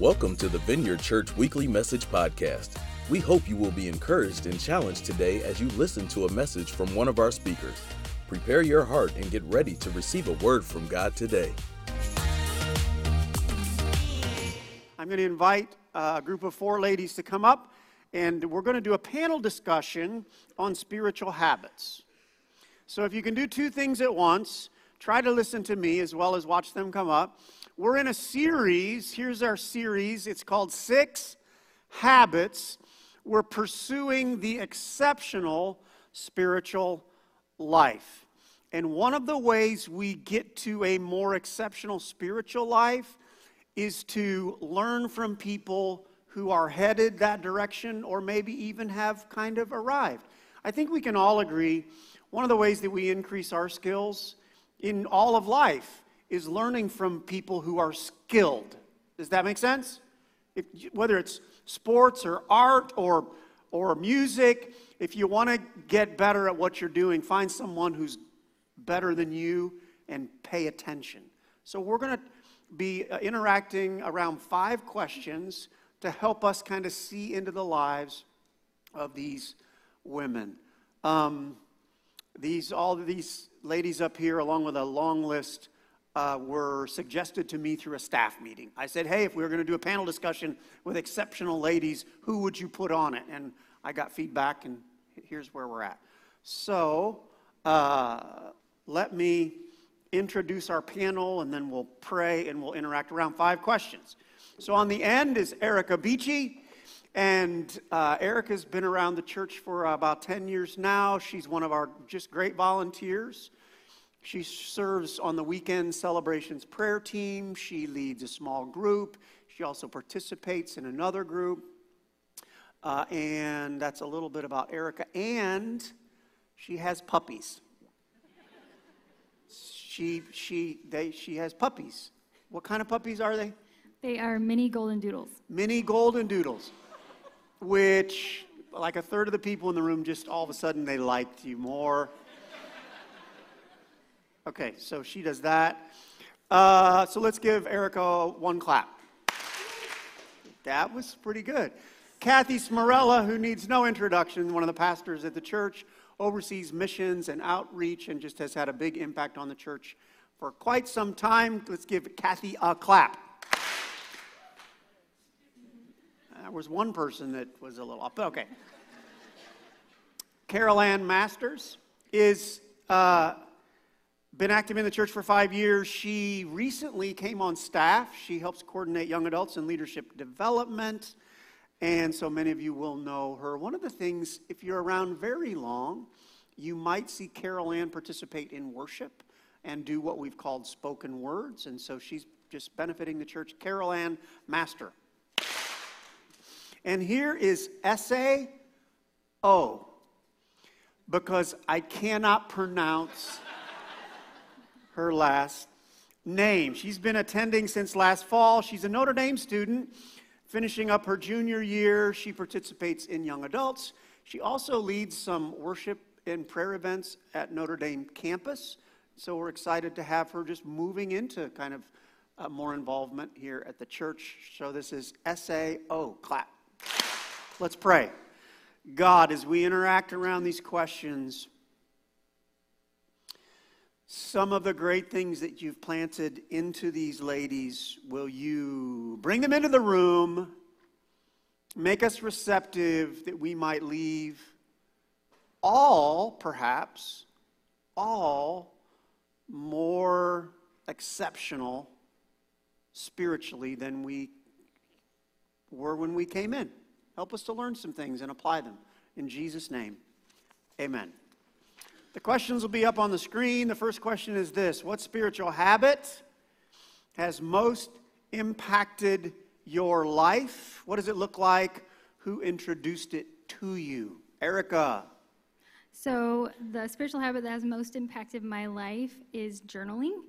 Welcome to the Vineyard Church Weekly Message Podcast. We hope you will be encouraged and challenged today as you listen to a message from one of our speakers. Prepare your heart and get ready to receive a word from God today. I'm going to invite a group of four ladies to come up, and we're going to do a panel discussion on spiritual habits. So, if you can do two things at once, try to listen to me as well as watch them come up. We're in a series. Here's our series. It's called Six Habits. We're pursuing the exceptional spiritual life. And one of the ways we get to a more exceptional spiritual life is to learn from people who are headed that direction or maybe even have kind of arrived. I think we can all agree one of the ways that we increase our skills in all of life is learning from people who are skilled. Does that make sense? If, whether it's sports or art or, or music, if you want to get better at what you're doing, find someone who's better than you and pay attention. So, we're going to be uh, interacting around five questions to help us kind of see into the lives of these women. Um, these, all these ladies up here, along with a long list uh, were suggested to me through a staff meeting. I said, hey, if we were going to do a panel discussion with exceptional ladies, who would you put on it? And I got feedback, and here's where we're at. So uh, let me introduce our panel, and then we'll pray and we'll interact around five questions. So on the end is Erica Beachy. And uh, Erica's been around the church for about 10 years now. She's one of our just great volunteers. She serves on the weekend celebrations prayer team. She leads a small group. She also participates in another group. Uh, and that's a little bit about Erica. And she has puppies. She, she, they, she has puppies. What kind of puppies are they? They are mini golden doodles. Mini golden doodles, which, like a third of the people in the room, just all of a sudden they liked you more. Okay, so she does that. Uh, so let's give Erica one clap. That was pretty good. Kathy Smarrella, who needs no introduction, one of the pastors at the church, oversees missions and outreach and just has had a big impact on the church for quite some time. Let's give Kathy a clap. There was one person that was a little up. Okay. Carol Ann Masters is uh, been active in the church for five years. She recently came on staff. She helps coordinate young adults in leadership development. And so many of you will know her. One of the things, if you're around very long, you might see Carol Ann participate in worship and do what we've called spoken words. And so she's just benefiting the church. Carol Ann Master. And here is Ese O. Because I cannot pronounce her last name. She's been attending since last fall. She's a Notre Dame student, finishing up her junior year. She participates in young adults. She also leads some worship and prayer events at Notre Dame campus. So we're excited to have her just moving into kind of uh, more involvement here at the church. So this is SAO. Clap. Let's pray. God, as we interact around these questions, some of the great things that you've planted into these ladies, will you bring them into the room, make us receptive that we might leave all, perhaps, all more exceptional spiritually than we were when we came in. Help us to learn some things and apply them. In Jesus' name, amen. The questions will be up on the screen. The first question is this What spiritual habit has most impacted your life? What does it look like? Who introduced it to you? Erica. So, the spiritual habit that has most impacted my life is journaling.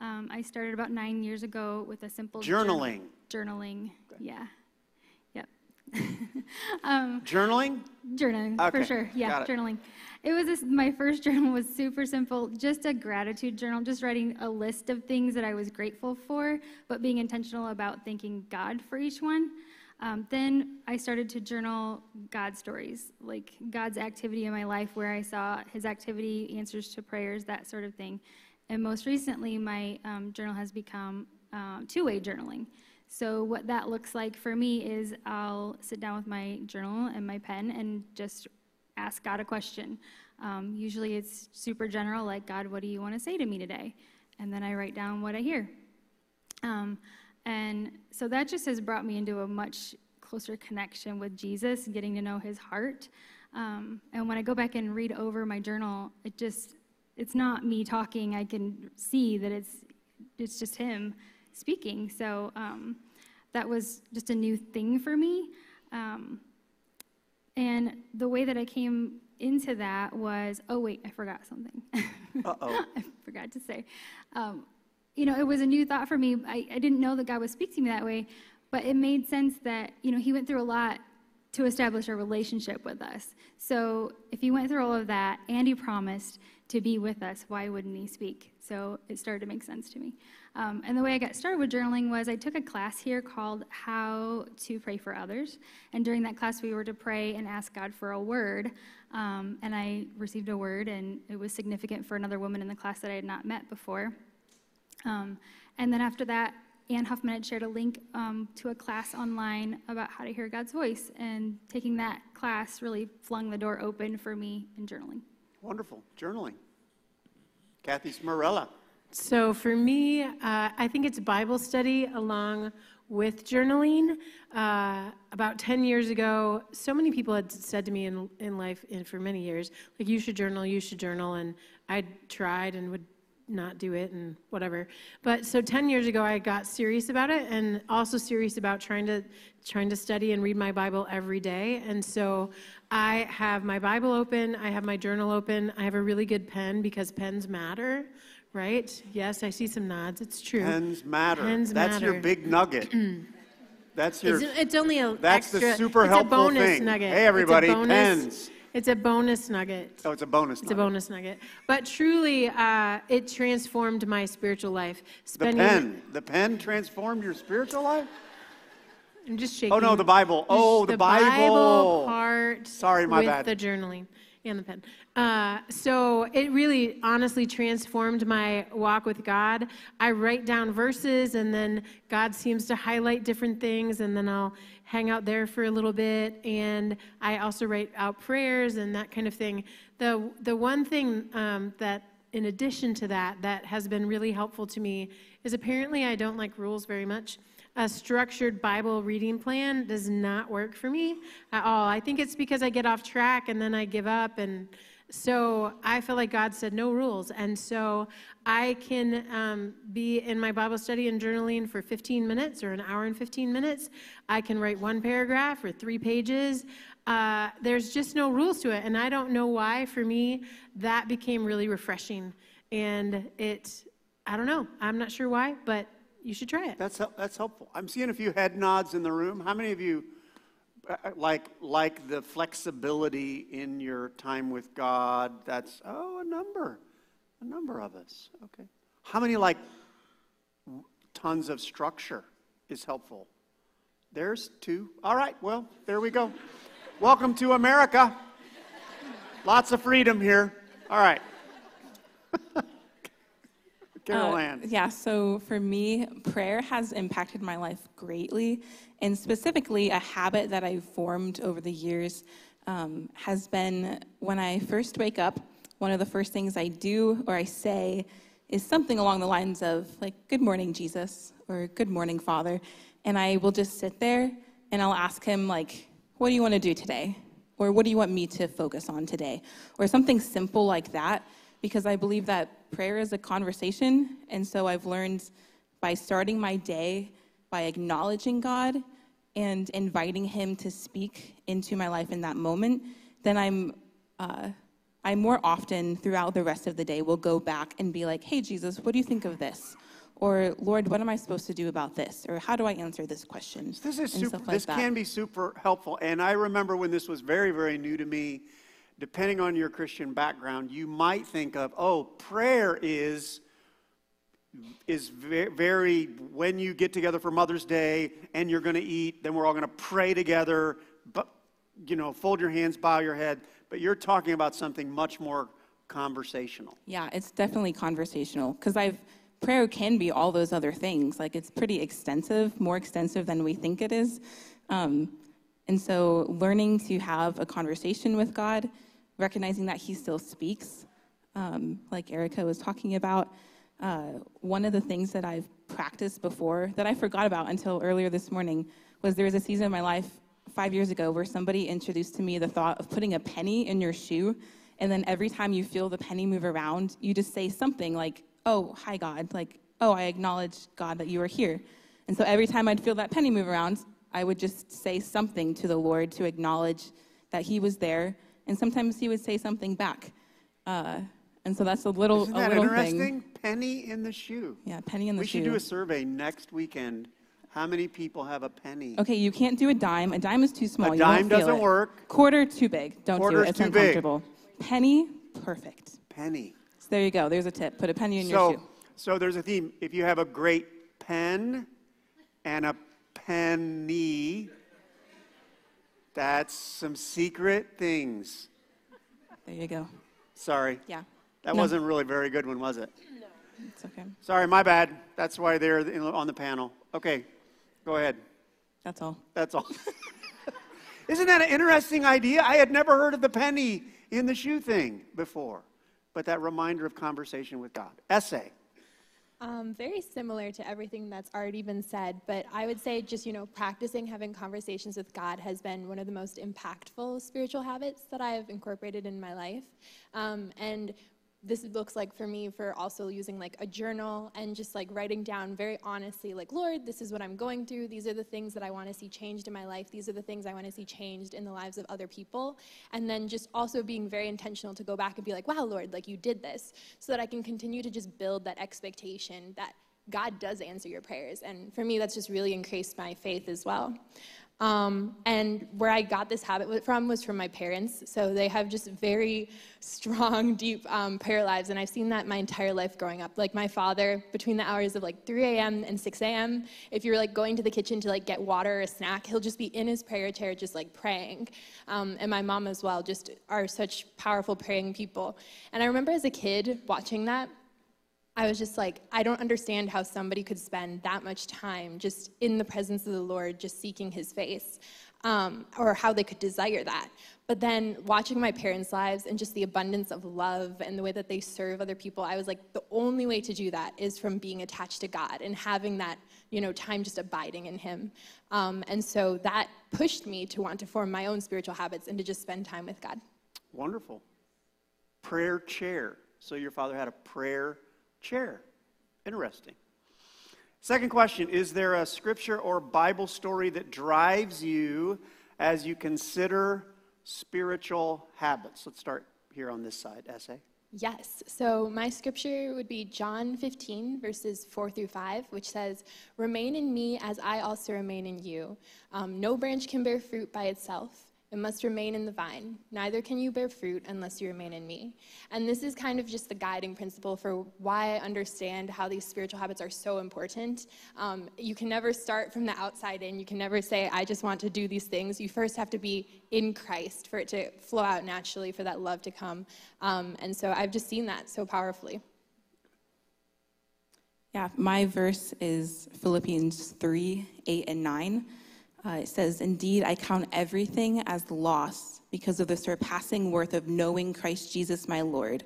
Um, I started about nine years ago with a simple journaling. Journal- journaling, yeah. Um, journaling? Journaling, okay. for sure. Yeah, journaling. It was this, my first journal was super simple, just a gratitude journal, just writing a list of things that I was grateful for, but being intentional about thanking God for each one. Um, then I started to journal God stories, like God's activity in my life, where I saw His activity, answers to prayers, that sort of thing. And most recently, my um, journal has become uh, two way journaling. So, what that looks like for me is I'll sit down with my journal and my pen and just ask God a question. Um, usually it's super general, like, God, what do you want to say to me today? And then I write down what I hear. Um, and so that just has brought me into a much closer connection with Jesus, getting to know his heart. Um, and when I go back and read over my journal, it just, it's not me talking. I can see that it's, it's just him speaking. So um, that was just a new thing for me. Um, and the way that I came into that was oh, wait, I forgot something. Uh oh. I forgot to say. Um, you know, it was a new thought for me. I, I didn't know that God would speak to me that way, but it made sense that, you know, He went through a lot to establish a relationship with us. So if He went through all of that and He promised to be with us, why wouldn't He speak? So it started to make sense to me. Um, and the way I got started with journaling was I took a class here called How to Pray for Others. And during that class, we were to pray and ask God for a word. Um, and I received a word, and it was significant for another woman in the class that I had not met before. Um, and then after that, Ann Huffman had shared a link um, to a class online about how to hear God's voice. And taking that class really flung the door open for me in journaling. Wonderful. Journaling. Kathy Smarrella. So for me, uh, I think it's Bible study along with journaling. Uh, about 10 years ago, so many people had said to me in, in life and for many years, like, you should journal, you should journal. And I tried and would not do it and whatever. But so 10 years ago, I got serious about it and also serious about trying to trying to study and read my Bible every day. And so I have my Bible open, I have my journal open, I have a really good pen because pens matter right? Yes, I see some nods. It's true. Pens matter. Pens That's matter. your big nugget. That's your. It's, it's only a. That's extra, the super helpful a bonus thing. Nugget. Hey, everybody, it's pens. It's a bonus nugget. Oh, it's a bonus. It's nugget. a bonus nugget. But truly, uh, it transformed my spiritual life. Spending the pen. The pen transformed your spiritual life. I'm just shaking. Oh no, the Bible. Oh, the, the Bible. Bible part. Sorry, my with bad. The journaling and the pen. Uh, so it really honestly transformed my walk with God. I write down verses, and then God seems to highlight different things, and then I'll hang out there for a little bit. And I also write out prayers and that kind of thing. The, the one thing um, that, in addition to that, that has been really helpful to me is apparently I don't like rules very much a structured Bible reading plan does not work for me at all. I think it's because I get off track and then I give up. And so I feel like God said no rules. And so I can um, be in my Bible study and journaling for 15 minutes or an hour and 15 minutes. I can write one paragraph or three pages. Uh, there's just no rules to it. And I don't know why, for me, that became really refreshing. And it, I don't know, I'm not sure why, but you should try it. That's, that's helpful. I'm seeing a few head nods in the room. How many of you Uh, uh, like, like the flexibility in your time with God? That's, oh, a number. A number of us. Okay. How many like tons of structure is helpful? There's two. All right, well, there we go. Welcome to America. Lots of freedom here. All right. Carol Uh, yeah, so for me, prayer has impacted my life greatly. And specifically, a habit that I've formed over the years um, has been when I first wake up, one of the first things I do or I say is something along the lines of, like, Good morning, Jesus, or Good morning, Father. And I will just sit there and I'll ask him, like, What do you want to do today? Or what do you want me to focus on today? Or something simple like that because I believe that prayer is a conversation. And so I've learned by starting my day by acknowledging God and inviting Him to speak into my life in that moment, then I'm. Uh, I more often throughout the rest of the day will go back and be like, hey, Jesus, what do you think of this? or Lord, what am I supposed to do about this? Or how do I answer this question? This is super, like this that. can be super helpful. And I remember when this was very, very new to me, depending on your Christian background, you might think of, oh, prayer is is very, very when you get together for Mother's Day and you're going to eat, then we're all going to pray together, but you know, fold your hands, bow your head. But you're talking about something much more conversational. Yeah, it's definitely conversational because I've prayer can be all those other things. Like it's pretty extensive, more extensive than we think it is. Um, and so learning to have a conversation with God, recognizing that He still speaks, um, like Erica was talking about. Uh, one of the things that I've practiced before that I forgot about until earlier this morning was there was a season of my life five years ago where somebody introduced to me the thought of putting a penny in your shoe and then every time you feel the penny move around, you just say something like, Oh, hi, God. Like, oh, I acknowledge, God, that you are here. And so every time I'd feel that penny move around, I would just say something to the Lord to acknowledge that He was there. And sometimes He would say something back. Uh, and so that's a little, Isn't that a little interesting? thing. Penny in the shoe. Yeah, penny in the we shoe. We should do a survey next weekend. How many people have a penny? Okay, you can't do a dime. A dime is too small. A you dime doesn't it. work. Quarter too big. Don't Quarter's do it. It's too uncomfortable. Big. Penny, perfect. Penny. So there you go. There's a tip. Put a penny in so, your shoe. So there's a theme. If you have a great pen and a penny, that's some secret things. There you go. Sorry. Yeah. That no. wasn't really very good one, was it? No. It's okay. Sorry, my bad. That's why they're on the panel. Okay, go ahead. That's all. That's all. Isn't that an interesting idea? I had never heard of the penny in the shoe thing before, but that reminder of conversation with God. Ese. Um, very similar to everything that's already been said, but I would say just, you know, practicing having conversations with God has been one of the most impactful spiritual habits that I've incorporated in my life. Um, and this looks like for me for also using like a journal and just like writing down very honestly like lord this is what i'm going through. These are the things that i want to see changed in my life. These are the things i want to see changed in the lives of other people. And then just also being very intentional to go back and be like wow lord like you did this so that i can continue to just build that expectation that god does answer your prayers. And for me that's just really increased my faith as well um, and where I got this habit from was from my parents. So they have just very strong, deep um, prayer lives. And I've seen that my entire life growing up. Like my father, between the hours of like 3 a.m. and 6 a.m., if you're like going to the kitchen to like get water or a snack, he'll just be in his prayer chair just like praying. Um, and my mom as well just are such powerful praying people. And I remember as a kid watching that I was just like, I don't understand how somebody could spend that much time just in the presence of the Lord, just seeking his face, um, or how they could desire that. But then watching my parents' lives and just the abundance of love and the way that they serve other people, I was like, the only way to do that is from being attached to God and having that, you know, time just abiding in Him. Um, and so that pushed me to want to form my own spiritual habits and to just spend time with God. Wonderful. Prayer chair. So your father had a prayer chair. Interesting. Second question Is there a scripture or Bible story that drives you as you consider spiritual habits? Let's start here on this side. Ese. Yes. So my scripture would be John 15, verses 4 through 5, which says, Remain in me as I also remain in you. Um, no branch can bear fruit by itself. It must remain in the vine. Neither can you bear fruit unless you remain in me. And this is kind of just the guiding principle for why I understand how these spiritual habits are so important. Um, you can never start from the outside in. You can never say, I just want to do these things. You first have to be in Christ for it to flow out naturally, for that love to come. Um, and so I've just seen that so powerfully. Yeah, my verse is Philippians 3 8 and 9. Uh, it says, Indeed, I count everything as loss because of the surpassing worth of knowing Christ Jesus my Lord.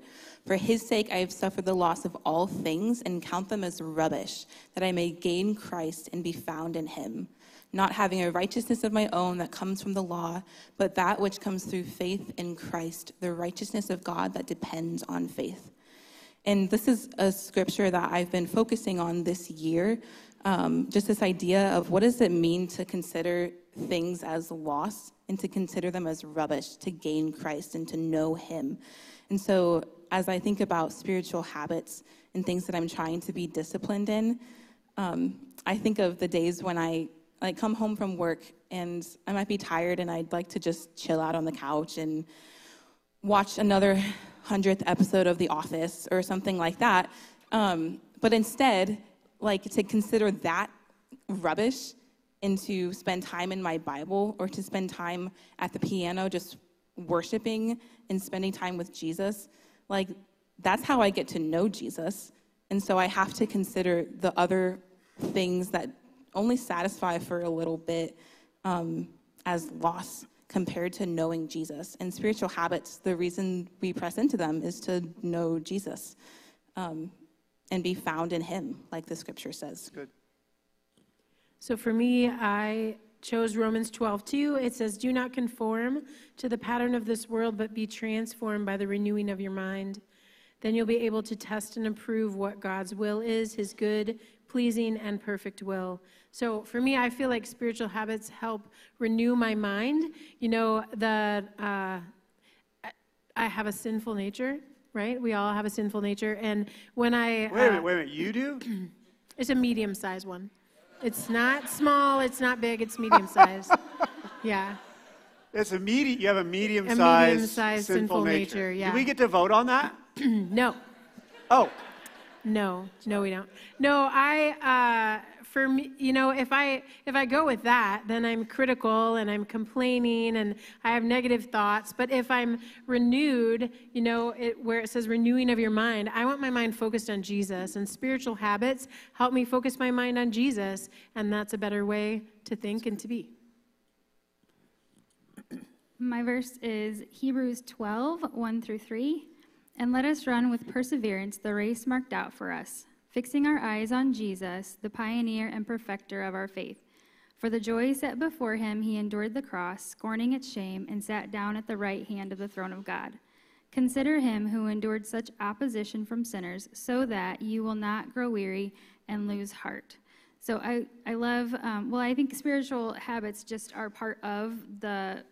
For his sake, I have suffered the loss of all things and count them as rubbish, that I may gain Christ and be found in him, not having a righteousness of my own that comes from the law, but that which comes through faith in Christ, the righteousness of God that depends on faith. And this is a scripture that I've been focusing on this year um, just this idea of what does it mean to consider things as loss and to consider them as rubbish to gain Christ and to know Him. And so as I think about spiritual habits and things that I'm trying to be disciplined in, um, I think of the days when I like come home from work and I might be tired and I'd like to just chill out on the couch and watch another hundredth episode of The Office or something like that. Um, but instead, like to consider that rubbish and to spend time in my Bible or to spend time at the piano just worshiping and spending time with Jesus, like that's how I get to know Jesus. And so I have to consider the other things that only satisfy for a little bit um, as loss compared to knowing Jesus. And spiritual habits, the reason we press into them is to know Jesus um, and be found in Him, like the scripture says. Good. So for me, I chose Romans 12, 2. It says, Do not conform to the pattern of this world, but be transformed by the renewing of your mind. Then you'll be able to test and approve what God's will is, his good, pleasing, and perfect will. So for me, I feel like spiritual habits help renew my mind. You know, the uh, I have a sinful nature, right? We all have a sinful nature, and when I wait a minute, uh, wait a minute, you do? it's a medium-sized one. It's not small. It's not big. It's medium-sized. yeah. It's a medium. You have a medium-sized, medium-sized sinful, sinful nature. nature. Yeah. Do we get to vote on that? no. Oh. No, no, we don't. No, I, uh, for me, you know, if I if I go with that, then I'm critical and I'm complaining and I have negative thoughts. But if I'm renewed, you know, it, where it says renewing of your mind, I want my mind focused on Jesus. And spiritual habits help me focus my mind on Jesus, and that's a better way to think and to be. My verse is Hebrews 12, 1 through 3. And let us run with perseverance the race marked out for us fixing our eyes on Jesus, the pioneer and perfecter of our faith. For the joy set before him, he endured the cross, scorning its shame, and sat down at the right hand of the throne of God. Consider him who endured such opposition from sinners, so that you will not grow weary and lose heart. So I, I love, um, well, I think spiritual habits just are part of the,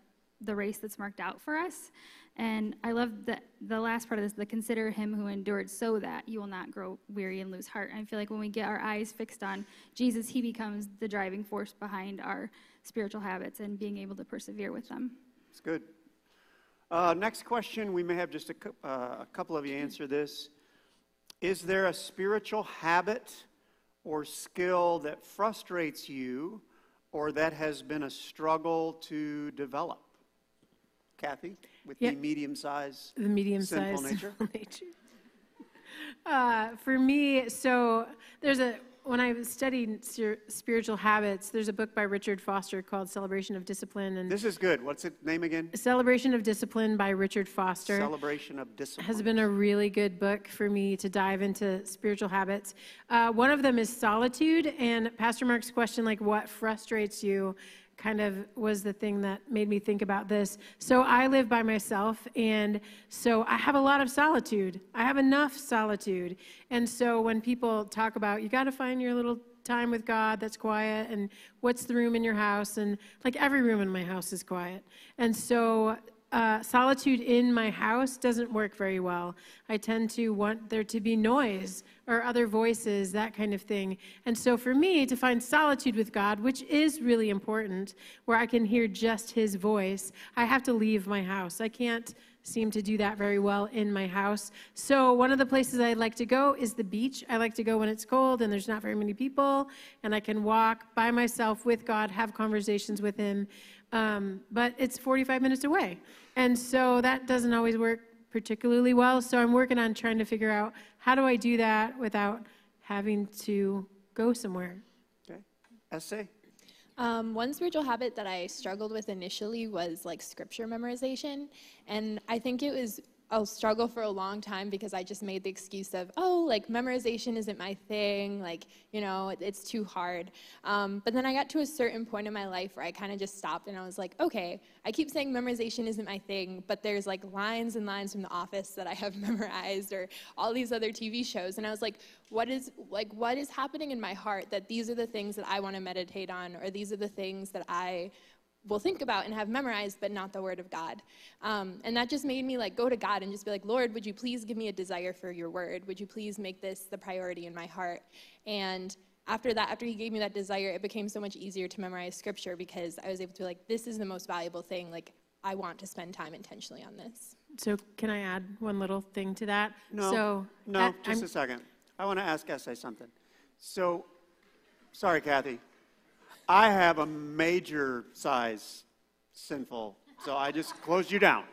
the race that's marked out for us. And I love the, the last part of this, the consider him who endured so that you will not grow weary and lose heart. I feel like when we get our eyes fixed on Jesus, he becomes the driving force behind our spiritual habits and being able to persevere with them. It's good. Uh, next question, we may have just a, uh, a couple of you answer this. Is there a spiritual habit or skill that frustrates you or that has been a struggle to develop? Kathy? with the medium size, the medium size nature. nature. Uh, for me, so there's a when I studied spiritual habits, there's a book by Richard Foster called Celebration of Discipline. And this is good. What's its name again? Celebration of Discipline by Richard Foster. Celebration of Discipline has been a really good book for me to dive into spiritual habits. Uh, one of them is solitude, and Pastor Mark's question, like, what frustrates you? Kind of was the thing that made me think about this. So I live by myself, and so I have a lot of solitude. I have enough solitude. And so when people talk about, you got to find your little time with God that's quiet, and what's the room in your house, and like every room in my house is quiet. And so uh, solitude in my house doesn't work very well. I tend to want there to be noise or other voices, that kind of thing. And so for me to find solitude with God, which is really important, where I can hear just His voice, I have to leave my house. I can't seem to do that very well in my house. So one of the places I like to go is the beach. I like to go when it's cold and there's not very many people, and I can walk by myself with God, have conversations with Him. Um, but it's 45 minutes away. And so that doesn't always work particularly well. So I'm working on trying to figure out how do I do that without having to go somewhere. Okay. Ese? Um, one spiritual habit that I struggled with initially was like scripture memorization. And I think it was I'll struggle for a long time because I just made the excuse of, oh, like memorization isn't my thing, like, you know, it, it's too hard. Um, but then I got to a certain point in my life where I kind of just stopped and I was like, okay, I keep saying memorization isn't my thing, but there's like lines and lines from The Office that I have memorized or all these other TV shows. And I was like, what is, like, what is happening in my heart that these are the things that I want to meditate on or these are the things that I will think about and have memorized, but not the Word of God. Um, and that just made me like go to God and just be like, Lord, would you please give me a desire for your Word? Would you please make this the priority in my heart? And after that, after he gave me that desire, it became so much easier to memorize scripture because I was able to be like, this is the most valuable thing. Like, I want to spend time intentionally on this. So can I add one little thing to that? No, So no, uh, just I'm- a second. I want to ask Ese something. So, sorry, Kathy. I have a major size sinful, so I just closed you down.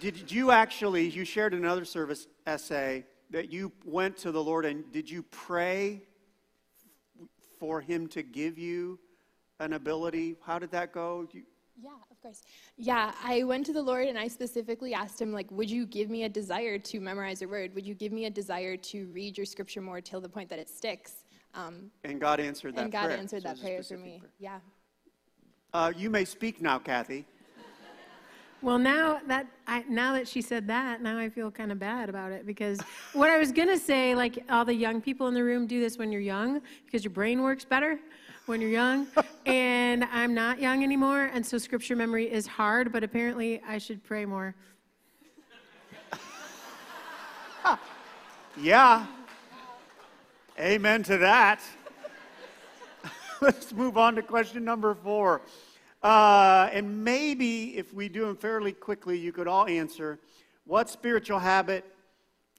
Did you actually, you shared another service Ese that you went to the Lord and did you pray for Him to give you an ability? How did that go? You, Yeah, of course. Yeah, I went to the Lord and I specifically asked him, like, would you give me a desire to memorize your word? Would you give me a desire to read your scripture more till the point that it sticks? Um, and God answered that and God prayer. answered So that prayer for me. prayer. Yeah. Uh, you may speak now, Kathy. Well, now that I, now that she said that, now I feel kind of bad about it because what I was gonna say, like all the young people in the room do this when you're young because your brain works better when you're young, and I'm not young anymore, and so scripture memory is hard. But apparently, I should pray more. Yeah. Amen to that. Let's move on to question number four. Uh, and maybe if we do them fairly quickly, you could all answer what spiritual habit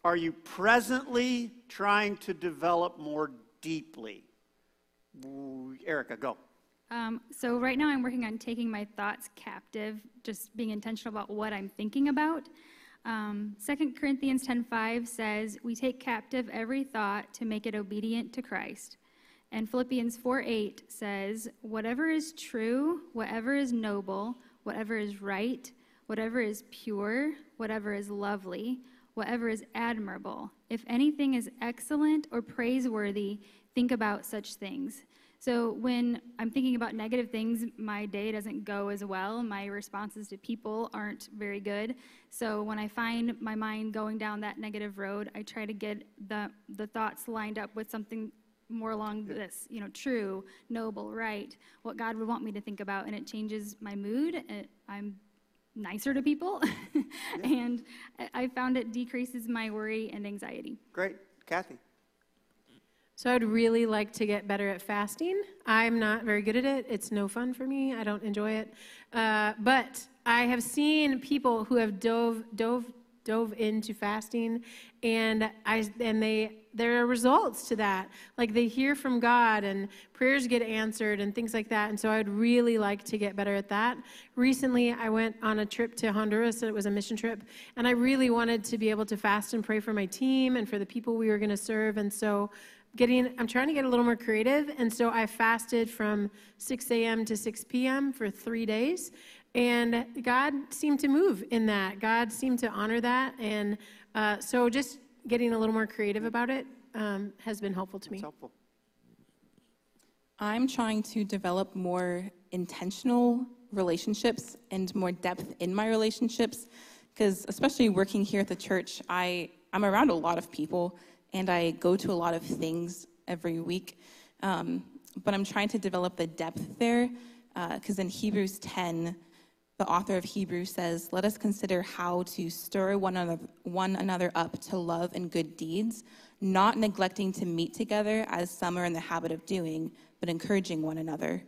are you presently trying to develop more deeply? Ooh, Erica, go. Um, so right now I'm working on taking my thoughts captive, just being intentional about what I'm thinking about. Um, 2 Corinthians 10:5 says, "We take captive every thought to make it obedient to Christ." And Philippians 4:8 says, "Whatever is true, whatever is noble, whatever is right, whatever is pure, whatever is lovely, whatever is admirable, if anything is excellent or praiseworthy, think about such things." So when I'm thinking about negative things, my day doesn't go as well. My responses to people aren't very good. So when I find my mind going down that negative road, I try to get the the thoughts lined up with something more along this, you know, true, noble, right, what God would want me to think about, and it changes my mood. It, I'm nicer to people, and I I found it decreases my worry and anxiety. Great. Kathy. So I'd really like to get better at fasting. I'm not very good at it. It's no fun for me. I don't enjoy it. Uh, but I have seen people who have dove dove dove into fasting, and I and they there are results to that. Like they hear from God, and prayers get answered, and things like that. And so I'd really like to get better at that. Recently, I went on a trip to Honduras. It was a mission trip, and I really wanted to be able to fast and pray for my team and for the people we were going to serve. And so getting i'm trying to get a little more creative and so i fasted from 6 a.m to 6 p.m for three days and god seemed to move in that god seemed to honor that and uh, so just getting a little more creative about it um, has been helpful to me It's helpful. I'm trying to develop more intentional relationships and more depth in my relationships because especially working here at the church, I, I'm around a lot of people and I go to a lot of things every week. Um, but I'm trying to develop the depth there because in Hebrews 10, the author of Hebrews says, Let us consider how to stir one another, one another up to love and good deeds, not neglecting to meet together as some are in the habit of doing, but encouraging one another.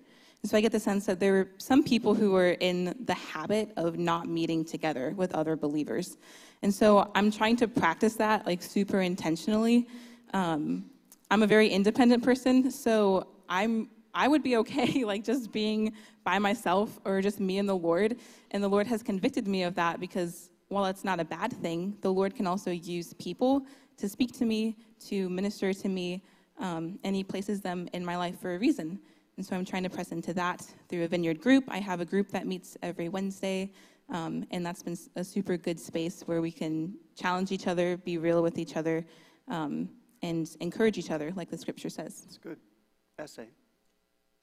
And so I get the sense that there were some people who were in the habit of not meeting together with other believers. And so I'm trying to practice that like super intentionally. Um, I'm a very independent person, so I'm I would be okay like just being by myself or just me and the Lord. And the Lord has convicted me of that because while it's not a bad thing, the Lord can also use people to speak to me, to minister to me, um, and He places them in my life for a reason. And so I'm trying to press into that through a vineyard group. I have a group that meets every Wednesday, um, and that's been a super good space where we can challenge each other, be real with each other, um, and encourage each other, like the scripture says. It's good. Ese.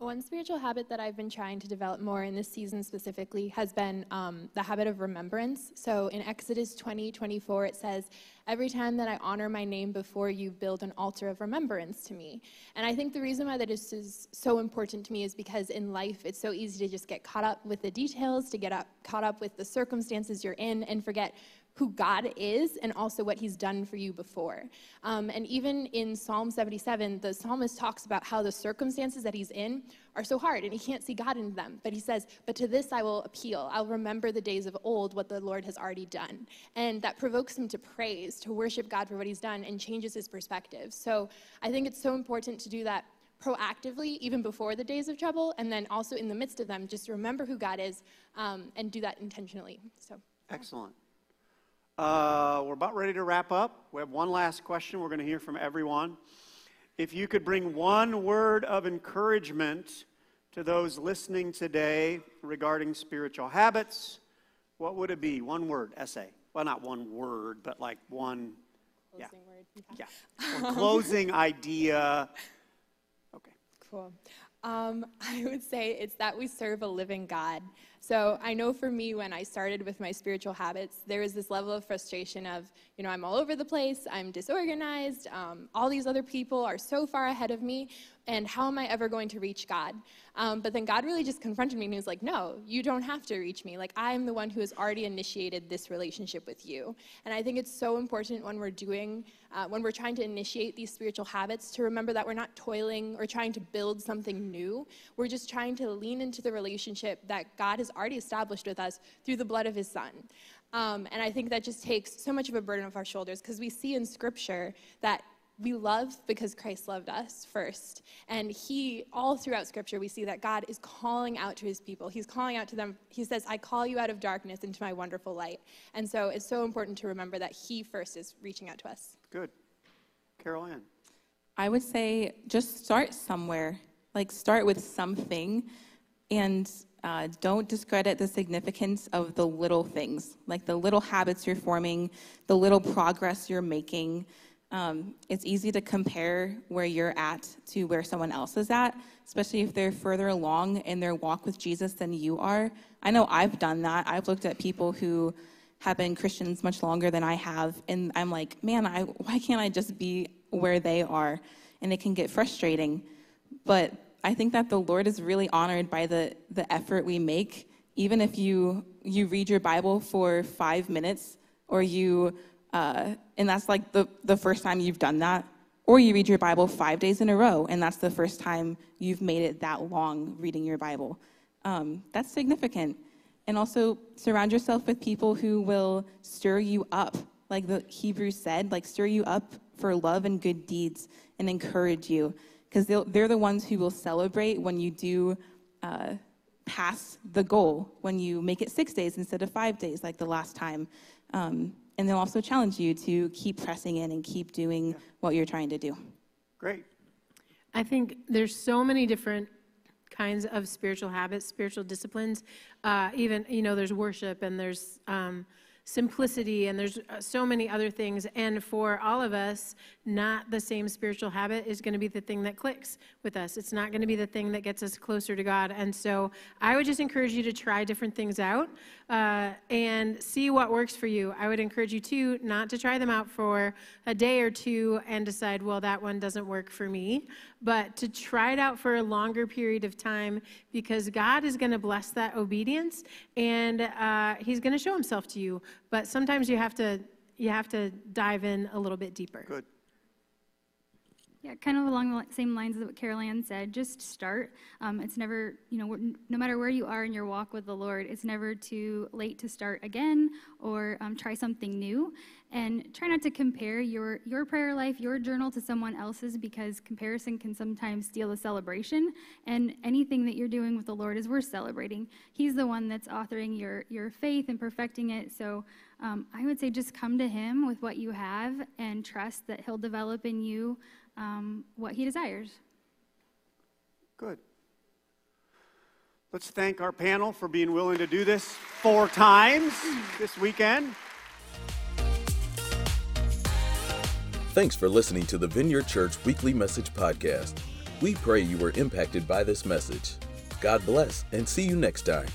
One spiritual habit that I've been trying to develop more in this season specifically has been um, the habit of remembrance. So in Exodus 20 24, it says, Every time that I honor my name before you, build an altar of remembrance to me. And I think the reason why that is, so important to me is because in life, it's so easy to just get caught up with the details, to get up, caught up with the circumstances you're in, and forget who God is and also what He's done for you before. Um, and even in Psalm 77, the psalmist talks about how the circumstances that he's in are so hard and he can't see God in them. But he says, But to this I will appeal. I'll remember the days of old, what the Lord has already done. And that provokes him to praise, to worship God for what He's done, and changes his perspective. So I think it's so important to do that proactively, even before the days of trouble, and then also in the midst of them, just remember who God is um, and do that intentionally. So. Excellent. Uh, we're about ready to wrap up. We have one last question. We're going to hear from everyone. If you could bring one word of encouragement to those listening today regarding spiritual habits, what would it be? One word, Ese. Well, not one word, but like one. Closing yeah. word. Yeah. Closing idea. Okay. Cool. Um, I would say it's that we serve a living God. So I know for me, when I started with my spiritual habits, there was this level of frustration of, you know, I'm all over the place, I'm disorganized, um, all these other people are so far ahead of me, and how am I ever going to reach God? Um, but then God really just confronted me and he was like, no, you don't have to reach me. Like, I'm the one who has already initiated this relationship with you. And I think it's so important when we're doing, uh, when we're trying to initiate these spiritual habits to remember that we're not toiling or trying to build something new. We're just trying to lean into the relationship that God has already established with us through the blood of his son. Um, and I think that just takes so much of a burden off our shoulders because we see in scripture that we love because Christ loved us first. And he, all throughout scripture, we see that God is calling out to his people. He's calling out to them. He says, I call you out of darkness into my wonderful light. And so it's so important to remember that he first is reaching out to us. Good. Carol Ann. I would say just start somewhere. Like, start with something and uh, don't discredit the significance of the little things, like the little habits you're forming, the little progress you're making. Um, it's easy to compare where you're at to where someone else is at, especially if they're further along in their walk with Jesus than you are. I know I've done that. I've looked at people who have been Christians much longer than I have, and I'm like, man, I, why can't I just be where they are? And it can get frustrating. But I think that the Lord is really honored by the, the effort we make, even if you, you read your Bible for five minutes or you uh, and that's like the, the first time you've done that. Or you read your Bible five days in a row, and that's the first time you've made it that long reading your Bible. Um, that's significant. And also surround yourself with people who will stir you up, like the Hebrews said, like stir you up for love and good deeds and encourage you. Because they're the ones who will celebrate when you do uh, pass the goal, when you make it six days instead of five days, like the last time. Um, and they'll also challenge you to keep pressing in and keep doing what you're trying to do. Great. I think there's so many different kinds of spiritual habits, spiritual disciplines. Uh, even, you know, there's worship and there's um, simplicity, and there's uh, so many other things. And for all of us, not the same spiritual habit is going to be the thing that clicks with us. It's not going to be the thing that gets us closer to God. And so I would just encourage you to try different things out uh, and see what works for you. I would encourage you to not to try them out for a day or two and decide, well, that one doesn't work for me, but to try it out for a longer period of time because God is going to bless that obedience and uh, He's going to show Himself to you. But sometimes you have to you have to dive in a little bit deeper. Good. Yeah, kind of along the same lines of what Carol Ann said. Just start. Um, it's never, you know, no matter where you are in your walk with the Lord, it's never too late to start again or um, try something new. And try not to compare your your prayer life, your journal to someone else's, because comparison can sometimes steal the celebration. And anything that you're doing with the Lord is worth celebrating. He's the one that's authoring your your faith and perfecting it. So um, I would say just come to Him with what you have and trust that He'll develop in you um, what he desires. Good. Let's thank our panel for being willing to do this four times this weekend. Thanks for listening to the Vineyard Church Weekly Message Podcast. We pray you were impacted by this message. God bless and see you next time.